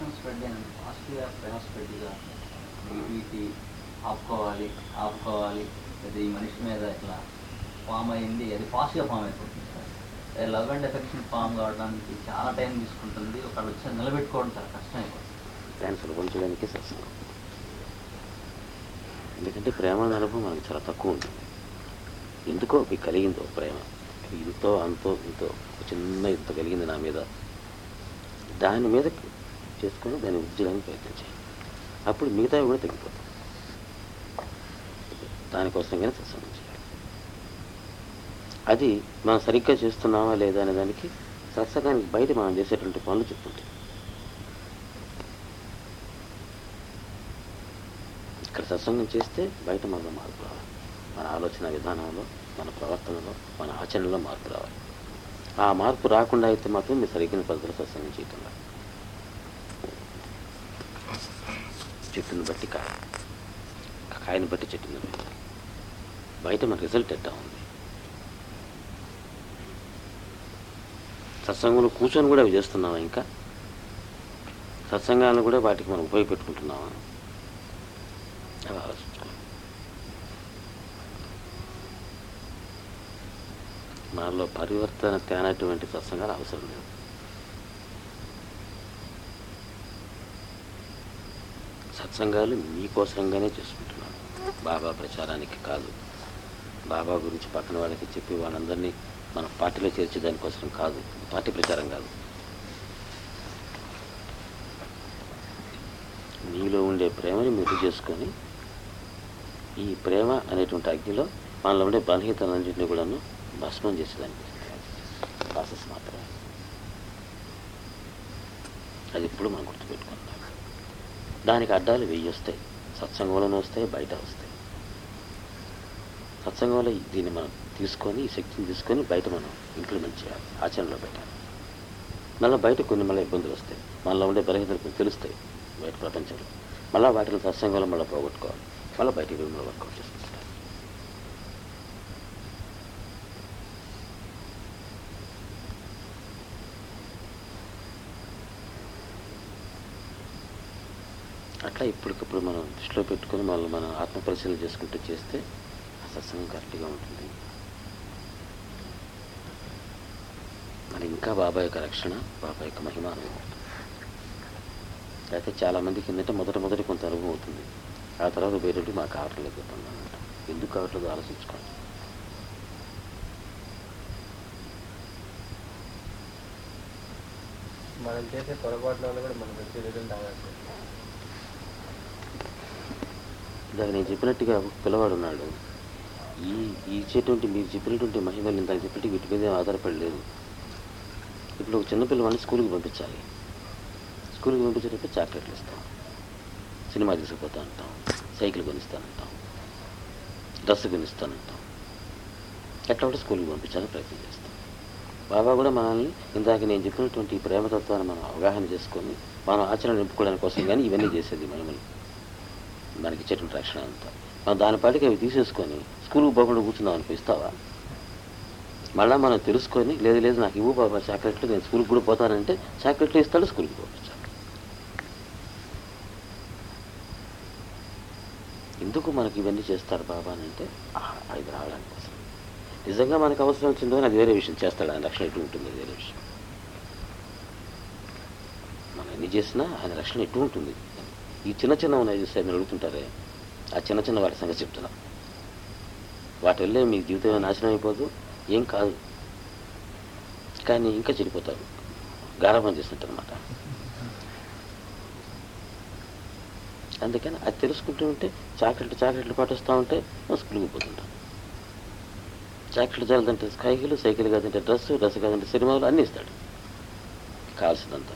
Infection spread అయిన పాజిటివ్గా ప్రేమ స్ప్రెడ్గా BP ఆపుకోవాలి ఆపుకోవాలి అది ఈ మనిషి మీద ఇట్లా ఫామ్ అయింది అది ఫాస్ట్గా ఫామ్ అయిపోతుంది sir. Love and affection form కావడానికి చాలా టైం తీసుకుంటుంది ఒకళ్ళు వచ్చి నిలబెట్టుకోవడం చాలా కష్టం అయిపోతుంది దాన్ని సులభం సత్సంగం ఎందుకంటే ప్రేమ అనుభవం మనకు చాలా తక్కువ ఉంటుంది. ఎందుకో మీకు కలిగిందో ప్రేమ. ఇంతో అంతో ఇంతో ఒక చిన్న ఇంత కలిగింది నా మీద. దాని మీద చేసుకుని దాన్ని ఉద్యోగానికి ప్రయత్నం చేయండి అప్పుడు మిగతావి కూడా తగ్గిపోతాయి. దానికోసం కానీ సత్సంగం చేయాలి. అది మనం సరిగ్గా చేస్తున్నామా లేదా అనే దానికి సత్సంగానికి బయట మనం చేసేటువంటి పనులు చెప్తుంటాయి. ఇక్కడ సత్సంగం చేస్తే బయట మనలో మార్పు రావాలి. మన ఆలోచన విధానంలో మన ప్రవర్తనలో మన ఆచరణలో మార్పు రావాలి. ఆ మార్పు రాకుండా అయితే మాత్రం మీరు సరిగ్గిన పద్ధతిలో సత్సంగం చేయటం లేదు. చెట్టును బట్టి కాయ కాయను బట్టి చెట్టును బయట మన రిజల్ట్ ఎట్టా ఉంది? సత్సంగంలో కూర్చొని కూడా అవి చేస్తున్నావా ఇంకా? సత్సంగాలను కూడా వాటికి మనం ఉపయోగపెట్టుకుంటున్నామా అవి ఆలోచించుకో. మనలో పరివర్తన తేనటువంటి సత్సంగాలు అవసరం లేదు. సత్సంగాలు మీకోసంగానే చేసుకుంటున్నాను. బాబా ప్రచారానికి కాదు. బాబా గురించి పక్కన వాళ్ళకి చెప్పి వాళ్ళందరినీ మన పార్టీలో చేర్చే దానికోసం కాదు. పార్టీ ప్రచారం కాదు. మీలో ఉండే ప్రేమని మీరు చేసుకొని ఈ ప్రేమ అనేటువంటి అగ్నిలో మనలో ఉండే బలహీతలన్నింటినీ కూడాను భస్మం చేసేదానికి ప్రాసెస్ మాత్రమే. అది ఇప్పుడు మనం గుర్తుపెట్టుకుంటాం దానికి అడ్డాలు వెయ్యి వస్తాయి. సత్సంగంలోనే వస్తాయి బయట వస్తాయి. సత్సంగంలో దీన్ని మనం తీసుకొని ఈ శక్తిని తీసుకొని బయట మనం ఇంప్లిమెంట్ చేయాలి ఆచరణలో పెట్టాలి. మళ్ళీ బయట కొన్ని మళ్ళీ ఇబ్బందులు వస్తాయి. మళ్ళీ ఉండే బలహీనతలు కొన్ని తెలుస్తాయి బయట ప్రపంచంలో. మళ్ళీ వాటిని సత్సంగంలో మళ్ళీ పోగొట్టుకోవాలి. మళ్ళీ బయట వర్కౌట్ చేసుకుంటారు అట్లా ఇప్పటికప్పుడు మనం దృష్టిలో పెట్టుకొని మళ్ళీ మనం ఆత్మ పరిశీలన చేసుకుంటూ చేస్తే ఆ సత్సంగం కరెక్ట్గా ఉంటుంది. మరి ఇంకా బాబా యొక్క రక్షణ బాబా యొక్క మహిమ అనుభవం. అయితే చాలామందికి ఏంటంటే మొదట మొదటి కొంత అనుభవం అవుతుంది. ఆ తర్వాత వేరేటి మాకు కావట్లేకపోతున్నాను అనమాట ఎందుకు కావట్లేదు ఆలోచించుకోండి. మనం చేసే పొరపాట్ల వల్ల కూడా మనం వచ్చే రిజల్ట్ ఇందాక నేను చెప్పినట్టుగా ఒక పిల్లవాడు ఉన్నాడు ఈ ఈ ఇచ్చేటువంటి మీరు చెప్పినటువంటి మహిమలు ఇందాక చెప్పినట్టు వీటి మీద ఆధారపడలేదు. ఇప్పుడు ఒక చిన్న పిల్లవాడిని స్కూల్కి పంపించాలి. స్కూల్కి పంపించేటప్పుడు చాక్లెట్లు ఇస్తాం. సినిమా తీసుకుపోతా అంటాం సైకిల్ కొనిస్తానంటాం. డ్రెస్ కొనిస్తానంటాం. ఎట్లా కూడా స్కూల్కి పంపించాలని ప్రయత్నం చేస్తాం. బాబా కూడా మనల్ని ఇందాక నేను చెప్పినటువంటి ప్రేమతత్వాన్ని మనం అవగాహన చేసుకొని మనం ఆచరణ నింపుకోవడానికి కోసం కానీ ఇవన్నీ చేసేది మహిమలు. మనకి ఇచ్చేటువంటి రక్షణ అంతా. మనం దాని అవి తీసేసుకొని స్కూల్కి పోకుండా కూర్చుందాం అనిపిస్తావా? మళ్ళీ మనం తెలుసుకొని లేదు లేదు నాకు ఇవ్వు బాబా చాక్లెట్లు నేను స్కూల్కి కూడా పోతానంటే చాక్లెట్లు ఇస్తాడు స్కూల్కి పంపించాలి ఎందుకు మనకి ఇవన్నీ చేస్తారు బాబా అని అంటే ఇది రావడానికి కోసం నిజంగా మనకు అవసరం వచ్చిందో అని అది వేరే విషయం. చేస్తాడు? ఆయన రక్షణ ఎటు ఉంటుంది? వేరే విషయం. మనం ఎన్ని చేసినా ఆయన రక్షణ ఎటు ఉంటుంది? ఈ చిన్న చిన్న ఉన్నాయి చూస్తే మీరు అడుగుతుంటారే? ఆ చిన్న చిన్న వాటి సంగతి చెప్తున్నా. వాటి వల్లే మీ జీవితం నాశనం అయిపోదు? ఏం కాదు. కానీ ఇంకా చెడిపోతారు. గారాభం చేస్తుంటారనమాట అందుకని అది తెలుసుకుంటూ ఉంటే చాక్లెట్ చాక్లెట్లు పాటిస్తూ ఉంటే స్కూల్కి పోతుంటాం. చాక్లెట్ చాలదంటే సైకిల్ సైకిల్ కాదంటే డ్రెస్ డ్రెస్ కాదంటే సినిమాలు అన్నీ ఇస్తాడు. కావాల్సినంత.